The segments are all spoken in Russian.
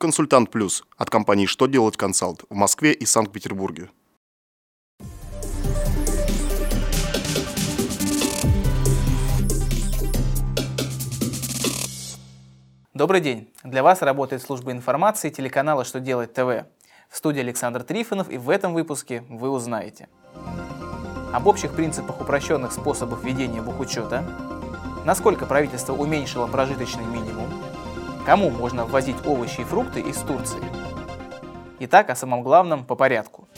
Консультант Плюс от компании «Что делать консалт» в Москве и Санкт-Петербурге. Добрый день! Для вас работает служба информации телеканала «Что делать ТВ». В студии Александр Трифонов и в этом выпуске вы узнаете об общих принципах упрощенных способов ведения бухучета, насколько правительство уменьшило прожиточный минимум, кому можно ввозить овощи и фрукты из Турции. Итак, о самом главном по порядку.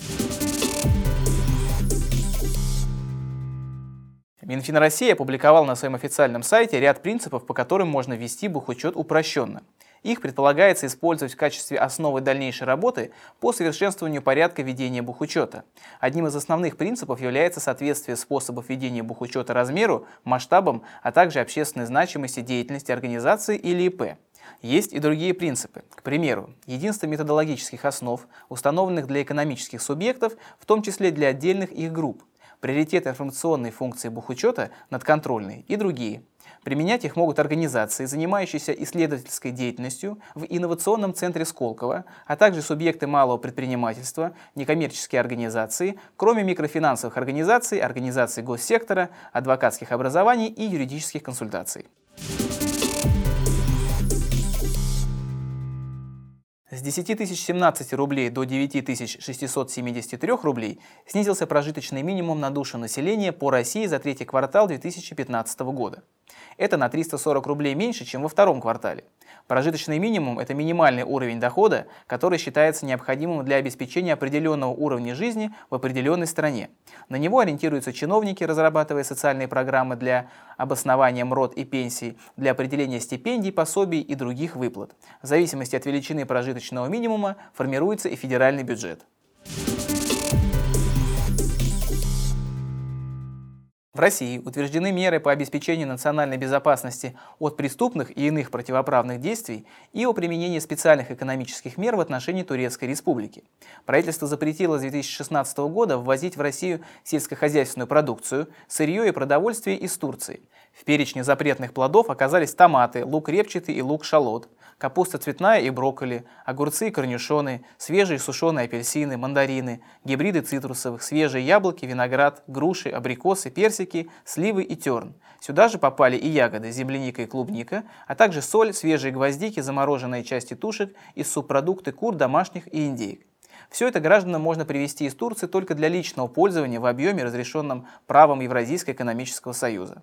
Минфин России опубликовал на своем официальном сайте ряд принципов, по которым можно вести бухучет упрощенно. Их предполагается использовать в качестве основы дальнейшей работы по совершенствованию порядка ведения бухучета. Одним из основных принципов является соответствие способов ведения бухучета размеру, масштабам, а также общественной значимости деятельности организации или ИП. Есть и другие принципы. К примеру, единство методологических основ, установленных для экономических субъектов, в том числе для отдельных их групп, приоритет информационной функции бухучета над контрольной и другие. Применять их могут организации, занимающиеся исследовательской деятельностью в инновационном центре Сколково, а также субъекты малого предпринимательства, некоммерческие организации, кроме микрофинансовых организаций, организаций госсектора, адвокатских образований и юридических консультаций. С 10 017 рублей до 9 673 рублей снизился прожиточный минимум на душу населения по России за третий квартал 2015 года. Это на 340 рублей меньше, чем во втором квартале. Прожиточный минимум – это минимальный уровень дохода, который считается необходимым для обеспечения определенного уровня жизни в определенной стране. На него ориентируются чиновники, разрабатывая социальные программы для обоснования МРОД и пенсий, для определения стипендий, пособий и других выплат. В зависимости от величины прожиточного минимума формируется и федеральный бюджет. В России утверждены меры по обеспечению национальной безопасности от преступных и иных противоправных действий и о применении специальных экономических мер в отношении Турецкой Республики. Правительство запретило с 2016 года ввозить в Россию сельскохозяйственную продукцию, сырье и продовольствие из Турции. В перечне запретных плодов оказались томаты, лук репчатый и лук шалот – капуста цветная и брокколи, огурцы и корнишоны, свежие сушеные апельсины, мандарины, гибриды цитрусовых, свежие яблоки, виноград, груши, абрикосы, персики, сливы и терн. Сюда же попали и ягоды, земляника и клубника, а также соль, свежие гвоздики, замороженные части тушек и субпродукты кур домашних и индейок. Все это гражданам можно привезти из Турции только для личного пользования в объеме, разрешенном правом Евразийского экономического союза.